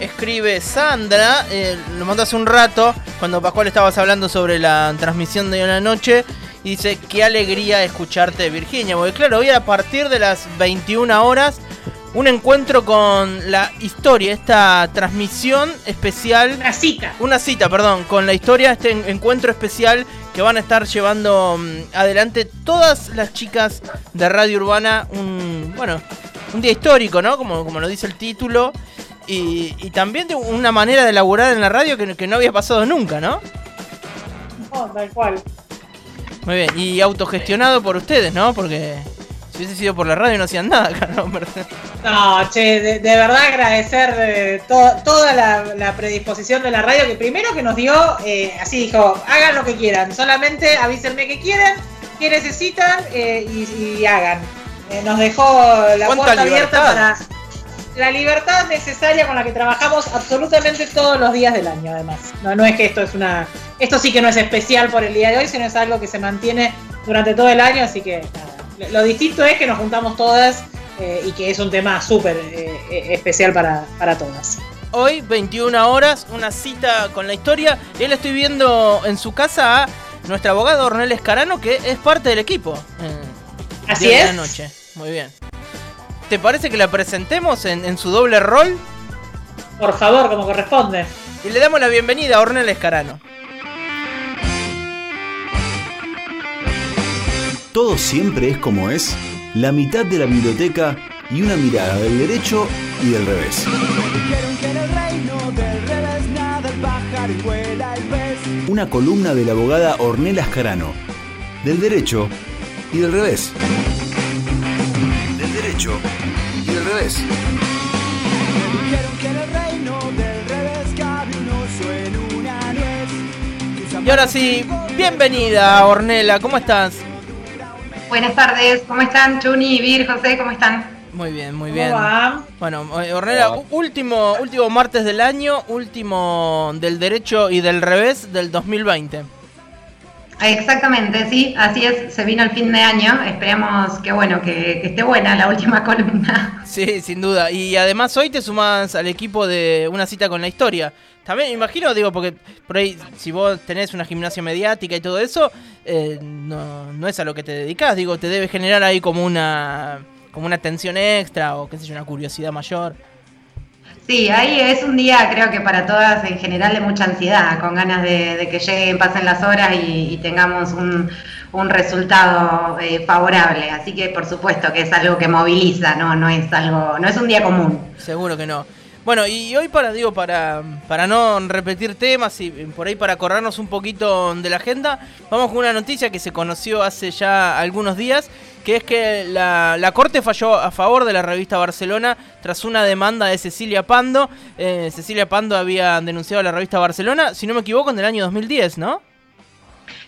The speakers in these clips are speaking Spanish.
escribe Sandra, eh, lo mandó hace un rato, cuando Pascual estabas hablando sobre la transmisión de la noche, y dice, qué alegría escucharte Virginia, porque claro, hoy a partir de las 21 horas, un encuentro con la historia, esta transmisión especial. Una cita. Una cita, perdón, con la historia, este encuentro especial que van a estar llevando mm, adelante todas las chicas de Radio Urbana, un, bueno, un día histórico, ¿no? Como, como lo dice el título. Y, también de una manera de laburar en la radio que, no había pasado nunca, ¿no? Oh, tal cual. Muy bien, y autogestionado por ustedes, ¿no? Porque si hubiese sido por la radio no hacían nada, ¿no? No, che, de, verdad agradecer eh, toda la, predisposición de la radio, que primero que nos dio, eh, así dijo, hagan lo que quieran, solamente avísenme que quieren, que necesitan eh, y, hagan. nos dejó la puerta abierta para la libertad necesaria con la que trabajamos absolutamente todos los días del año, además. No, no es que esto es una. Esto sí que no es especial por el día de hoy, sino es algo que se mantiene durante todo el año, así que nada. Lo distinto es que nos juntamos todas eh, y que es un tema súper eh, eh, especial para, todas. Hoy, 21 horas, una cita con la historia. Él estoy viendo en su casa a nuestra abogada Ornel Escarano, que es parte del equipo. Así es. De noche. Muy bien. ¿Te parece que la presentemos en, su doble rol? Por favor, como corresponde. Y le damos la bienvenida a Ornel Escarano. Todo siempre es como es, la mitad de la biblioteca y una mirada del derecho y del revés. Una columna de la abogada Ornella Escarano, del derecho y del revés. Derecho y del revés. Y ahora sí, bienvenida Ornella, ¿cómo estás? Buenas tardes, ¿cómo están Chuni, Vir, José? ¿Cómo están? Muy bien, muy bien. Bueno, eh, Ornella, último, último martes del año, último del derecho y del revés del 2020. Exactamente, sí, así es, se vino el fin de año, esperemos que bueno, que, esté buena la última columna. Sí, sin duda, y además hoy te sumas al equipo de una cita con la historia. También imagino, digo, porque por ahí si vos tenés una gimnasia mediática y todo eso, eh, no, no es a lo que te dedicas, digo, te debe generar ahí como una, como una tensión extra o qué sé yo, una curiosidad mayor. Sí, ahí es un día creo que para todas en general de mucha ansiedad, con ganas de, que lleguen, pasen las horas y, tengamos un, resultado eh, favorable. Así que por supuesto que es algo que moviliza, no, no es algo, no es un día común. Seguro que no. Bueno, y hoy para, digo, para, para no repetir temas y por ahí para corrernos un poquito de la agenda, vamos con una noticia que se conoció hace ya algunos días, que es que la, la Corte falló a favor de la revista Barcelona tras una demanda de Cecilia Pando. Eh, Cecilia Pando había denunciado a la revista Barcelona, si no me equivoco, en el año 2010, ¿no?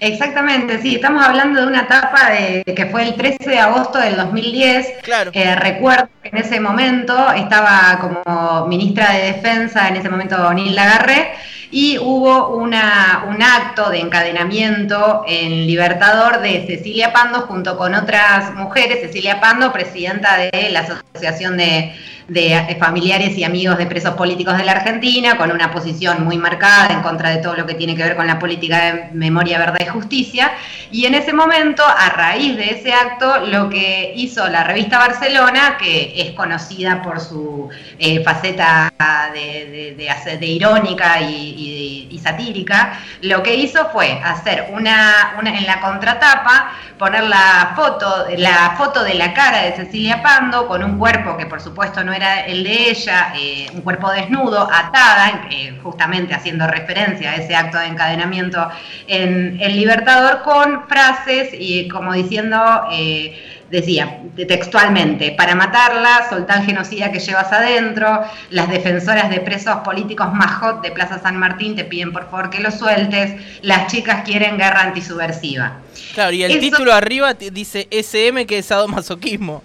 Exactamente, sí, estamos hablando de una etapa de, que fue el 13 de agosto del 2010. Claro. Eh, recuerdo que en ese momento estaba como ministra de Defensa, en ese momento Nil Lagarre, y hubo una, un acto de encadenamiento en Libertador de Cecilia Pando junto con otras mujeres, Cecilia Pando, presidenta de la Asociación de de familiares y amigos de presos políticos de la Argentina, con una posición muy marcada en contra de todo lo que tiene que ver con la política de memoria, verdad justicia. Y en ese momento, a raíz de ese acto, lo que hizo la revista Barcelona, que es conocida por su eh, faceta de, irónica y, satírica, lo que hizo fue hacer una, en la contratapa, poner la foto, la foto de la cara de Cecilia Pando con un cuerpo que por supuesto no era el de ella, eh, un cuerpo desnudo, atada, eh, justamente haciendo referencia a ese acto de encadenamiento en El Libertador, con frases y como diciendo... Eh, decía textualmente, para matarla, soltá el genocida que llevas adentro, las defensoras de presos políticos más hot de Plaza San Martín te piden por favor que lo sueltes, las chicas quieren guerra antisubversiva. Claro, y el título arriba dice SM que es sadomasoquismo.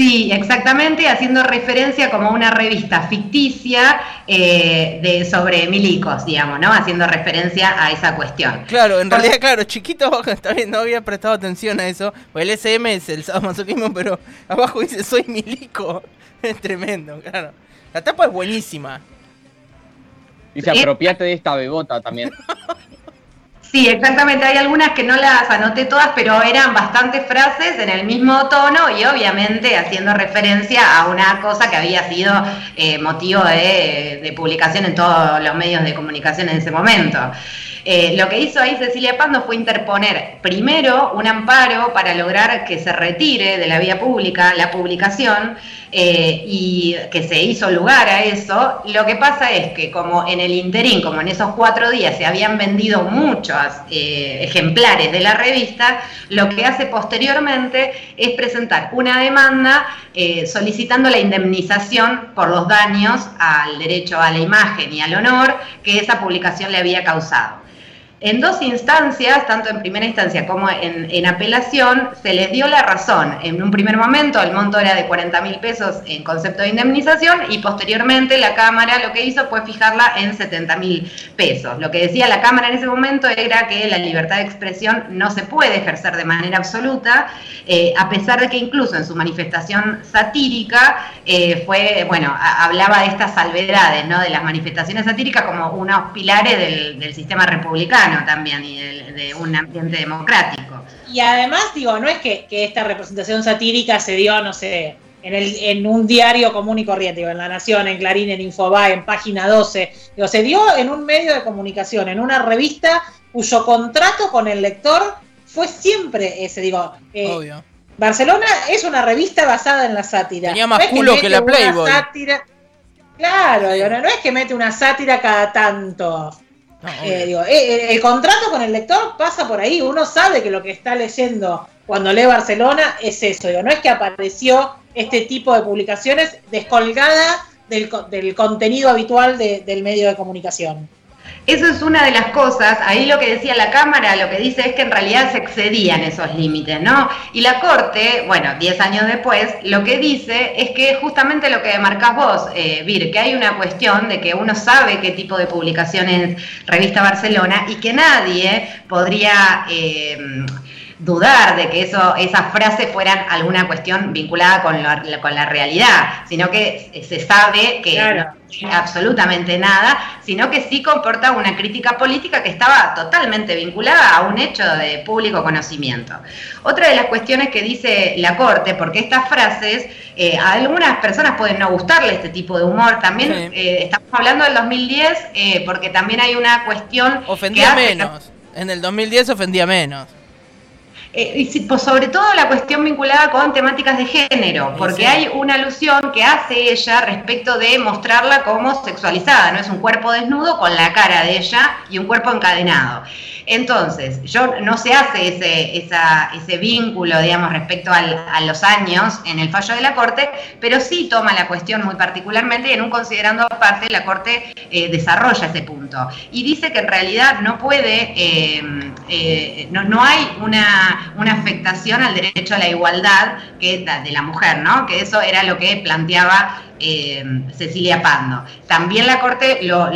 Sí, exactamente, haciendo referencia como una revista ficticia eh, de, sobre milicos, digamos, ¿no? Haciendo referencia a esa cuestión. Claro, en realidad, claro, chiquito también no había prestado atención a eso. Pues el SM es el sadomasoquismo, pero abajo dice soy milico. Es tremendo, claro. La tapa es buenísima. Dice, apropiate de esta bebota también. Sí, exactamente. Hay algunas que no las anoté todas, pero eran bastantes frases en el mismo tono y obviamente haciendo referencia a una cosa que había sido eh, motivo de, publicación en todos los medios de comunicación en ese momento. Eh, lo que hizo ahí Cecilia Pando fue interponer primero un amparo para lograr que se retire de la vía pública la publicación eh, y que se hizo lugar a eso. Lo que pasa es que como en el interín, como en esos cuatro días se habían vendido muchos eh, ejemplares de la revista, lo que hace posteriormente es presentar una demanda solicitando la indemnización por los daños al derecho a la imagen y al honor que esa publicación le había causado. En dos instancias, tanto en primera instancia como en, apelación, se les dio la razón. En un primer momento el monto era de 40 mil pesos en concepto de indemnización y posteriormente la Cámara lo que hizo fue fijarla en 70 mil pesos. Lo que decía la Cámara en ese momento era que la libertad de expresión no se puede ejercer de manera absoluta, eh, a pesar de que incluso en su manifestación satírica eh, fue, bueno, hablaba de estas salvedades, ¿no? de las manifestaciones satíricas como unos pilares del sistema republicano también y de, un ambiente democrático. Y además, digo, no es que, esta representación satírica se dio, no sé, en, el, en un diario común y corriente, en La Nación, en Clarín, en Infobae, en Página 12, digo, se dio en un medio de comunicación, en una revista cuyo contrato con el lector fue siempre ese, digo, eh, Barcelona es una revista basada en la sátira. Tenía más culo que, la Playboy. Claro, no, es que mete una sátira cada tanto. Eh, digo, eh, eh, el contrato con el lector pasa por ahí, uno sabe que lo que está leyendo cuando lee Barcelona es eso, digo, no es que apareció este tipo de publicaciones descolgada del, del contenido habitual del medio de comunicación. Eso es una de las cosas, ahí lo que decía la Cámara, lo que dice es que en realidad se excedían esos límites, ¿no? Y la Corte, bueno, 10 años después, lo que dice es que justamente lo que demarcás vos, eh, Vir, que hay una cuestión de que uno sabe qué tipo de publicaciones revista Barcelona y que nadie podría... Eh, dudar de que eso, esas frases fueran alguna cuestión vinculada con, con la realidad, sino que se sabe que no absolutamente nada, sino que sí comporta una crítica política que estaba totalmente vinculada a un hecho de público conocimiento. Otra de las cuestiones que dice la Corte, porque estas frases, eh, a algunas personas pueden no gustarle este tipo de humor, también eh, estamos hablando del 2010, eh, porque también hay una cuestión... Ofendía menos, en el 2010 ofendía menos. Eh, y pues sobre todo la cuestión vinculada con temáticas de género, porque hay una alusión que hace ella respecto de mostrarla como sexualizada, no es un cuerpo desnudo con la cara de ella y un cuerpo encadenado. Entonces, yo no se hace ese, ese vínculo, digamos, respecto a los años en el fallo de la Corte, pero sí toma la cuestión muy particularmente y en un considerando aparte la Corte eh, desarrolla ese punto. Y dice que en realidad no puede, eh, no, no hay una una, afectación al derecho a la igualdad que de la mujer, ¿no? Que eso era lo que planteaba eh, Cecilia Pando. También la Corte lo,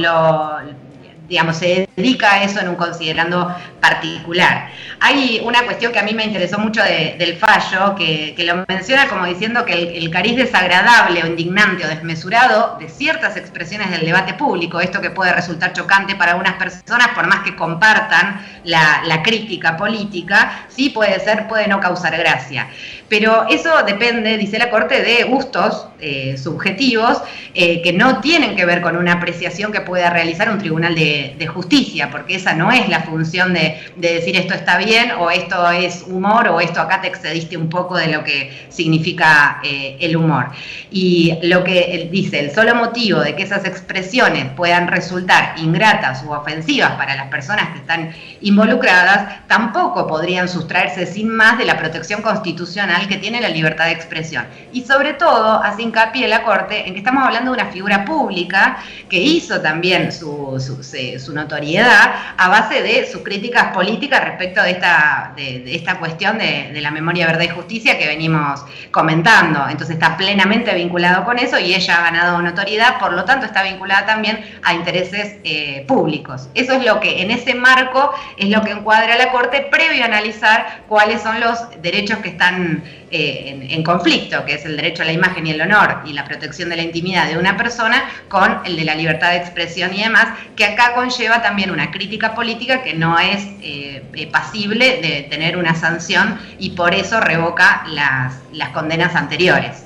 digamos, se dedica a eso en un considerando particular. Hay una cuestión que a mí me interesó mucho del fallo, que, lo menciona como diciendo que el, cariz desagradable o indignante o desmesurado de ciertas expresiones del debate público, esto que puede resultar chocante para algunas personas, por más que compartan la, la crítica política, sí puede ser, puede no causar gracia. Pero eso depende, dice la Corte, de gustos eh, subjetivos eh, que no tienen que ver con una apreciación que pueda realizar un tribunal de, justicia, porque esa no es la función de, decir esto está bien o esto es humor o esto acá te excediste un poco de lo que significa eh, el humor. Y lo que dice, el solo motivo de que esas expresiones puedan resultar ingratas u ofensivas para las personas que están involucradas, tampoco podrían sustraerse sin más de la protección constitucional que tiene la libertad de expresión. Y sobre todo hace hincapié la Corte en que estamos hablando de una figura pública que hizo también su, su, notoriedad a base de sus críticas políticas respecto de esta, de, esta cuestión de, la memoria, verdad y justicia que venimos comentando. Entonces está plenamente vinculado con eso y ella ha ganado notoriedad, por lo tanto está vinculada también a intereses eh, públicos. Eso es lo que en ese marco es lo que encuadra la Corte previo a analizar cuáles son los derechos que están eh, en, conflicto, que es el derecho a la imagen y el y la protección de la intimidad de una persona, con el de la libertad de expresión y demás, que acá conlleva también una crítica política que no es eh, eh, pasible de tener una sanción y por eso revoca las, las condenas anteriores.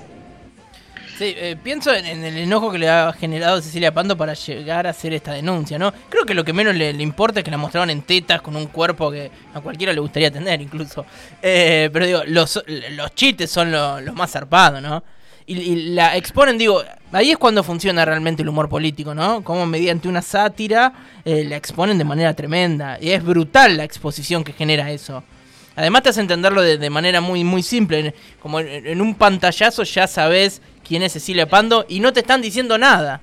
Sí, eh, pienso en, el enojo que le ha generado Cecilia Pando para llegar a hacer esta denuncia, ¿no? Creo que lo que menos le, importa es que la mostraron en tetas con un cuerpo que a cualquiera le gustaría tener, incluso. Eh, pero digo, los, los chistes son los más zarpados, ¿no? Y, la exponen, digo, ahí es cuando funciona realmente el humor político, ¿no? Como mediante una sátira eh, la exponen de manera tremenda. Y es brutal la exposición que genera eso. Además te hace entenderlo de, manera muy, muy simple. Como en, un pantallazo ya sabes quién es Cecilia Pando y no te están diciendo nada.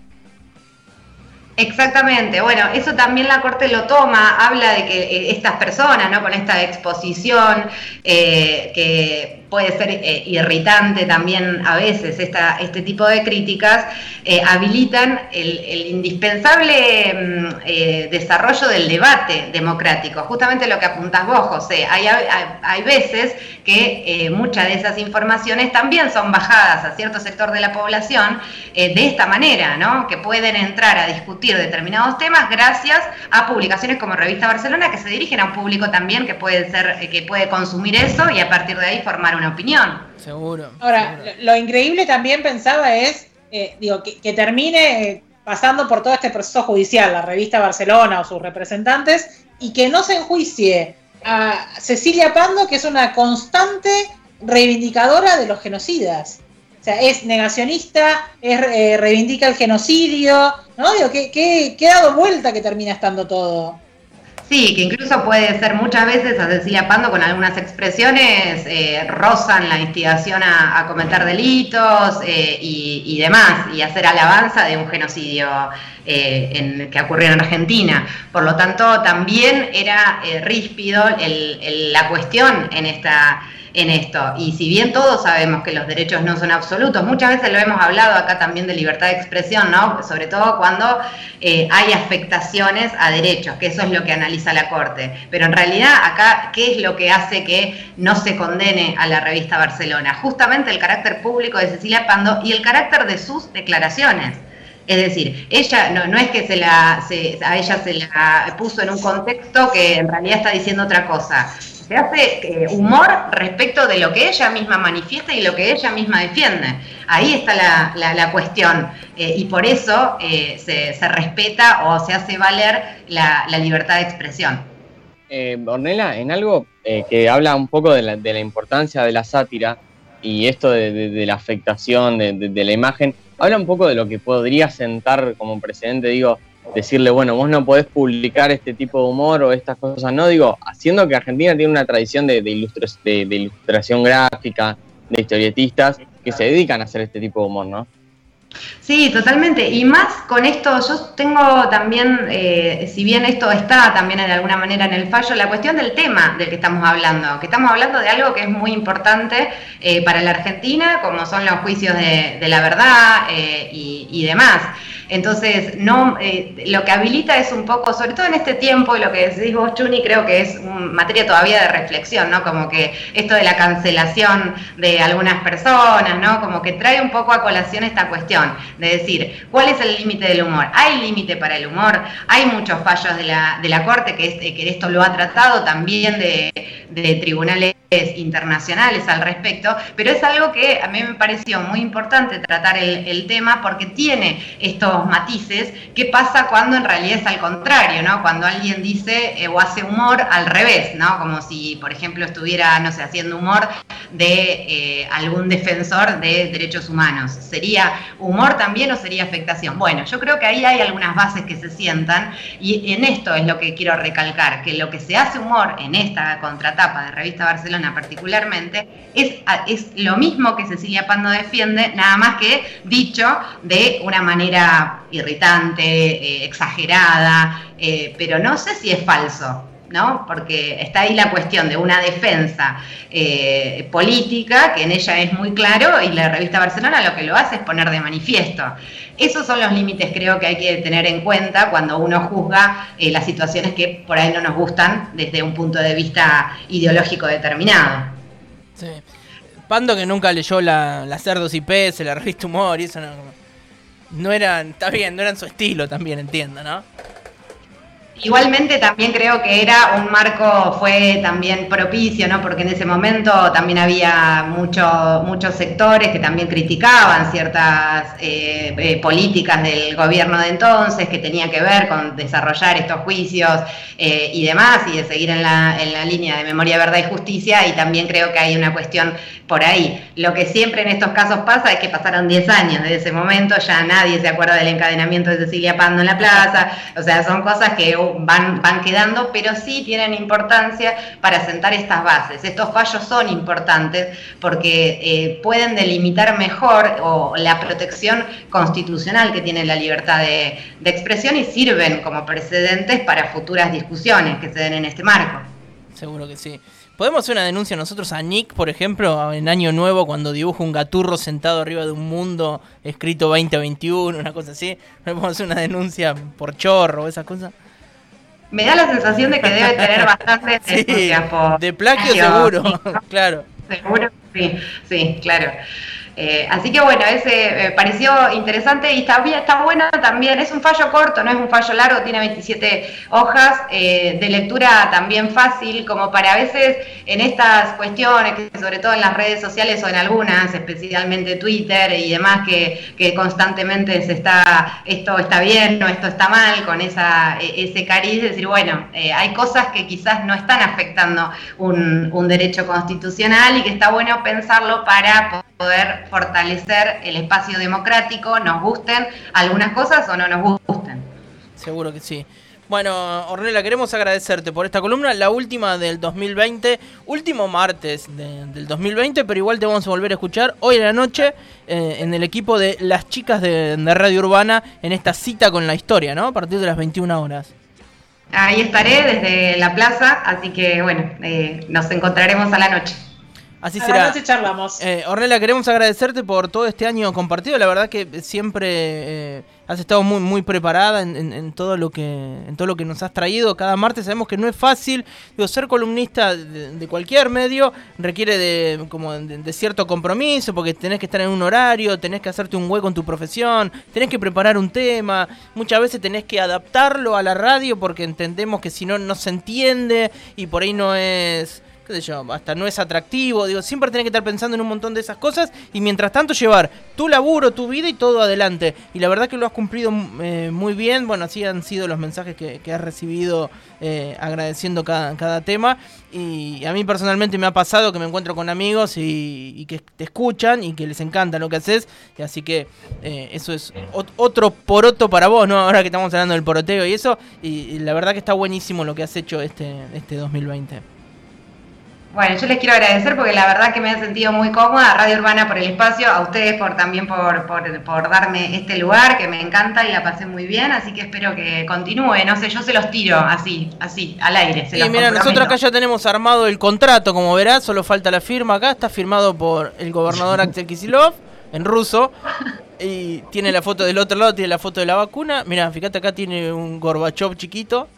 Exactamente, bueno, eso también la Corte lo toma, habla de que eh, estas personas, ¿no? Con esta exposición, eh, que puede ser eh, irritante también a veces esta, este tipo de críticas, eh, habilitan el, indispensable mm, eh, desarrollo del debate democrático. Justamente lo que apuntas vos, José. Hay, hay, veces que muchas de esas informaciones también son bajadas a cierto sector de la población de esta manera, ¿no? que pueden entrar a discutir determinados temas gracias a publicaciones como Revista Barcelona que se dirigen a un público también que puede, ser, que puede consumir eso y a partir de ahí formar una opinión. Seguro. Ahora, Lo, increíble también pensaba es, eh, digo, que, termine eh, pasando por todo este proceso judicial, la revista Barcelona o sus representantes, y que no se enjuicie a Cecilia Pando, que es una constante reivindicadora de los genocidas. O sea, es negacionista, es, eh, reivindica el genocidio, ¿no? Digo, que, que, que ha dado vuelta que termina estando todo. Sí, que incluso puede ser muchas veces a Cecilia Pando con algunas expresiones eh, rozan la instigación a, cometer delitos eh, y, demás, y hacer alabanza de un genocidio eh, en, que ocurrió en Argentina. Por lo tanto, también era ríspido la cuestión en esta en esto. Y si bien todos sabemos que los derechos no son absolutos, muchas veces lo hemos hablado acá también de libertad de expresión, ¿no? Sobre todo cuando eh, hay afectaciones a derechos, que eso es lo que analiza la Corte. Pero en realidad acá, ¿qué es lo que hace que no se condene a la revista Barcelona? Justamente el carácter público de Cecilia Pando y el carácter de sus declaraciones. Es decir, ella no, no es que se la, a ella se la puso en un contexto que en realidad está diciendo otra cosa se hace eh, humor respecto de lo que ella misma manifiesta y lo que ella misma defiende. Ahí está la, cuestión eh, y por eso eh, se, respeta o se hace valer la, libertad de expresión. Ornella, en algo que habla un poco de la, importancia de la sátira y esto de, la afectación de, la imagen, habla un poco de lo que podría sentar como precedente, digo, decirle, bueno, vos no podés publicar este tipo de humor o estas cosas, no digo, haciendo que Argentina tiene una tradición de, de, ilustración gráfica, de historietistas que se dedican a hacer este tipo de humor, ¿no? Sí, totalmente. Y más con esto, yo tengo también, eh, si bien esto está también de alguna manera en el fallo, la cuestión del tema del que estamos hablando, que estamos hablando de algo que es muy importante eh, para la Argentina, como son los juicios de, la verdad eh, y demás. Entonces, no, eh, lo que habilita es un poco, sobre todo en este tiempo, lo que decís vos, Chuni, creo que es materia todavía de reflexión, ¿no? Como que esto de la cancelación de algunas personas, ¿no? Como que trae un poco a colación esta cuestión de decir, ¿cuál es el límite del humor? ¿Hay límite para el humor? Hay muchos fallos de la, de la Corte que, que esto lo ha tratado también de, de tribunales internacionales al respecto, pero es algo que a mí me pareció muy importante tratar el, tema porque tiene matices. ¿Qué pasa cuando en realidad es al contrario, ¿no? Cuando alguien dice eh, o hace humor al revés, ¿no? Como si, por ejemplo, estuviera, no sé, haciendo humor de eh, algún defensor de derechos humanos. ¿Sería humor también o sería afectación? Bueno, yo creo que ahí hay algunas bases que se sientan y en esto es lo que quiero recalcar, que lo que se hace humor en esta contratapa de Revista Barcelona particularmente, es, es lo mismo que Cecilia Pando defiende, nada más que dicho de una manera irritante, eh, exagerada, eh, pero no sé si es falso. ¿No? Porque está ahí la cuestión de una defensa eh, política, que en ella es muy claro, y la revista Barcelona lo que lo hace es poner de manifiesto. Esos son los límites, creo que hay que tener en cuenta cuando uno juzga eh, las situaciones que por ahí no nos gustan desde un punto de vista ideológico determinado. Sí. Pando que nunca leyó la, Cerdos y Peces, la revista Humor, y eso no, no eran, está bien, no eran su estilo también, entiendo, ¿no? Igualmente también creo que era un marco, fue también propicio, ¿no? Porque en ese momento también había mucho, muchos sectores que también criticaban ciertas eh, eh, políticas del gobierno de entonces que tenían que ver con desarrollar estos juicios eh, y demás, y de seguir en la, en la línea de memoria, verdad y justicia, y también creo que hay una cuestión por ahí. Lo que siempre en estos casos pasa es que pasaron 10 años desde ese momento, ya nadie se acuerda del encadenamiento de Cecilia Pando en la plaza, o sea, son cosas que van, van quedando, pero sí tienen importancia para sentar estas bases. Estos fallos son importantes porque eh, pueden delimitar mejor la protección constitucional que tiene la libertad de, de expresión y sirven como precedentes para futuras discusiones que se den en este marco. Seguro que sí. ¿Podemos hacer una denuncia nosotros a Nick, por ejemplo, en Año Nuevo, cuando dibuja un gaturro sentado arriba de un mundo escrito 2021, una cosa así? ¿Podemos hacer una denuncia por chorro o esas cosas? Me da la sensación de que debe tener bastante Sí, de plagio seguro, claro. Seguro, sí, sí, claro. Eh, así que bueno, ese eh, pareció interesante y está, está bueno también. Es un fallo corto, no es un fallo largo, tiene 27 hojas, eh, de lectura también fácil, como para a veces en estas cuestiones, sobre todo en las redes sociales o en algunas, especialmente Twitter y demás, que, que constantemente se está, esto está bien o esto está mal, con esa, e- ese cariz, de decir, bueno, hay cosas que quizás no están afectando un, un derecho constitucional y que está bueno pensarlo para poder fortalecer el espacio democrático, nos gusten algunas cosas o no nos gusten. Seguro que sí. Bueno, Ornella, queremos agradecerte por esta columna, la última del 2020, último martes de- del 2020, pero igual te vamos a volver a escuchar hoy en la noche eh, en el equipo de las chicas de, de Radio Urbana en esta cita con la historia, ¿no? A partir de las 21 horas. Ahí estaré desde la plaza, así que bueno, eh, nos encontraremos a la noche. Así A la será. noche charlamos. Eh, Ornella, queremos agradecerte por todo este año compartido. La verdad que siempre eh, has estado muy muy preparada en, en- en todo lo que en todo lo que nos has traído. Cada martes sabemos que no es fácil. Digo, ser columnista de, de cualquier medio requiere de como de, de cierto compromiso porque tenés que estar en un horario, tenés que hacerte un hueco en tu profesión, tenés que preparar un tema. Muchas veces tenés que adaptarlo a la radio porque entendemos que si no no se entiende y por ahí no es qué sé yo, hasta no es atractivo, digo, siempre tenés que estar pensando en un montón de esas cosas y mientras tanto llevar tu laburo, tu vida y todo adelante. Y la verdad que lo has cumplido eh, muy bien, bueno, así han sido los mensajes que, has recibido eh, agradeciendo cada, cada tema. Y a mí personalmente me ha pasado que me encuentro con amigos y, que te escuchan y que les encanta lo que haces. Y así que eh, eso es ot- otro poroto para vos, ¿no? Ahora que estamos hablando del poroteo y eso. Y, y la verdad que está buenísimo lo que has hecho este, este 2020. Bueno, yo les quiero agradecer porque la verdad que me he sentido muy cómoda, a Radio Urbana por el espacio, a ustedes por también por, por, por darme este lugar que me encanta y la pasé muy bien, así que espero que continúe, no sé, yo se los tiro así, así, al aire. Se Y los mira, nosotros acá ya tenemos armado el contrato, como verás, solo falta la firma acá, está firmado por el gobernador Axel Kisilov, en ruso, y tiene la foto del otro lado, tiene la foto de la vacuna, mira, fíjate acá tiene un Gorbachov chiquito.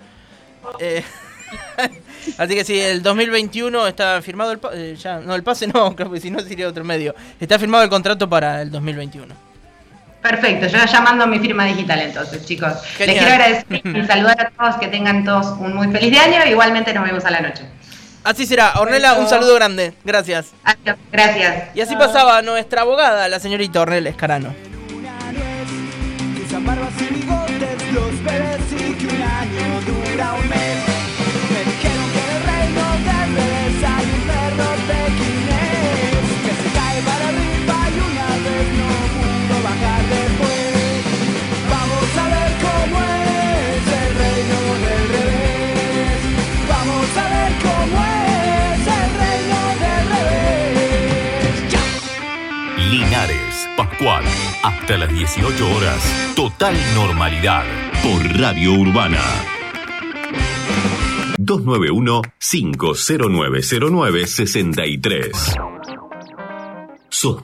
Eh, Así que sí, el 2021 está firmado el, eh, ya, no el pase no, creo que si no sería otro medio. Está firmado el contrato para el 2021. Perfecto, yo ya mando mi firma digital entonces, chicos. Genial. Les quiero agradecer y saludar a todos, que tengan todos un muy feliz de año, igualmente nos vemos a la noche. Así será, Ornella, un saludo grande, gracias. Adiós, gracias. Y así pasaba nuestra abogada, la señorita Ornella Escarano. Hasta las 18 horas. Total normalidad. Por Radio Urbana. 291-50909-63.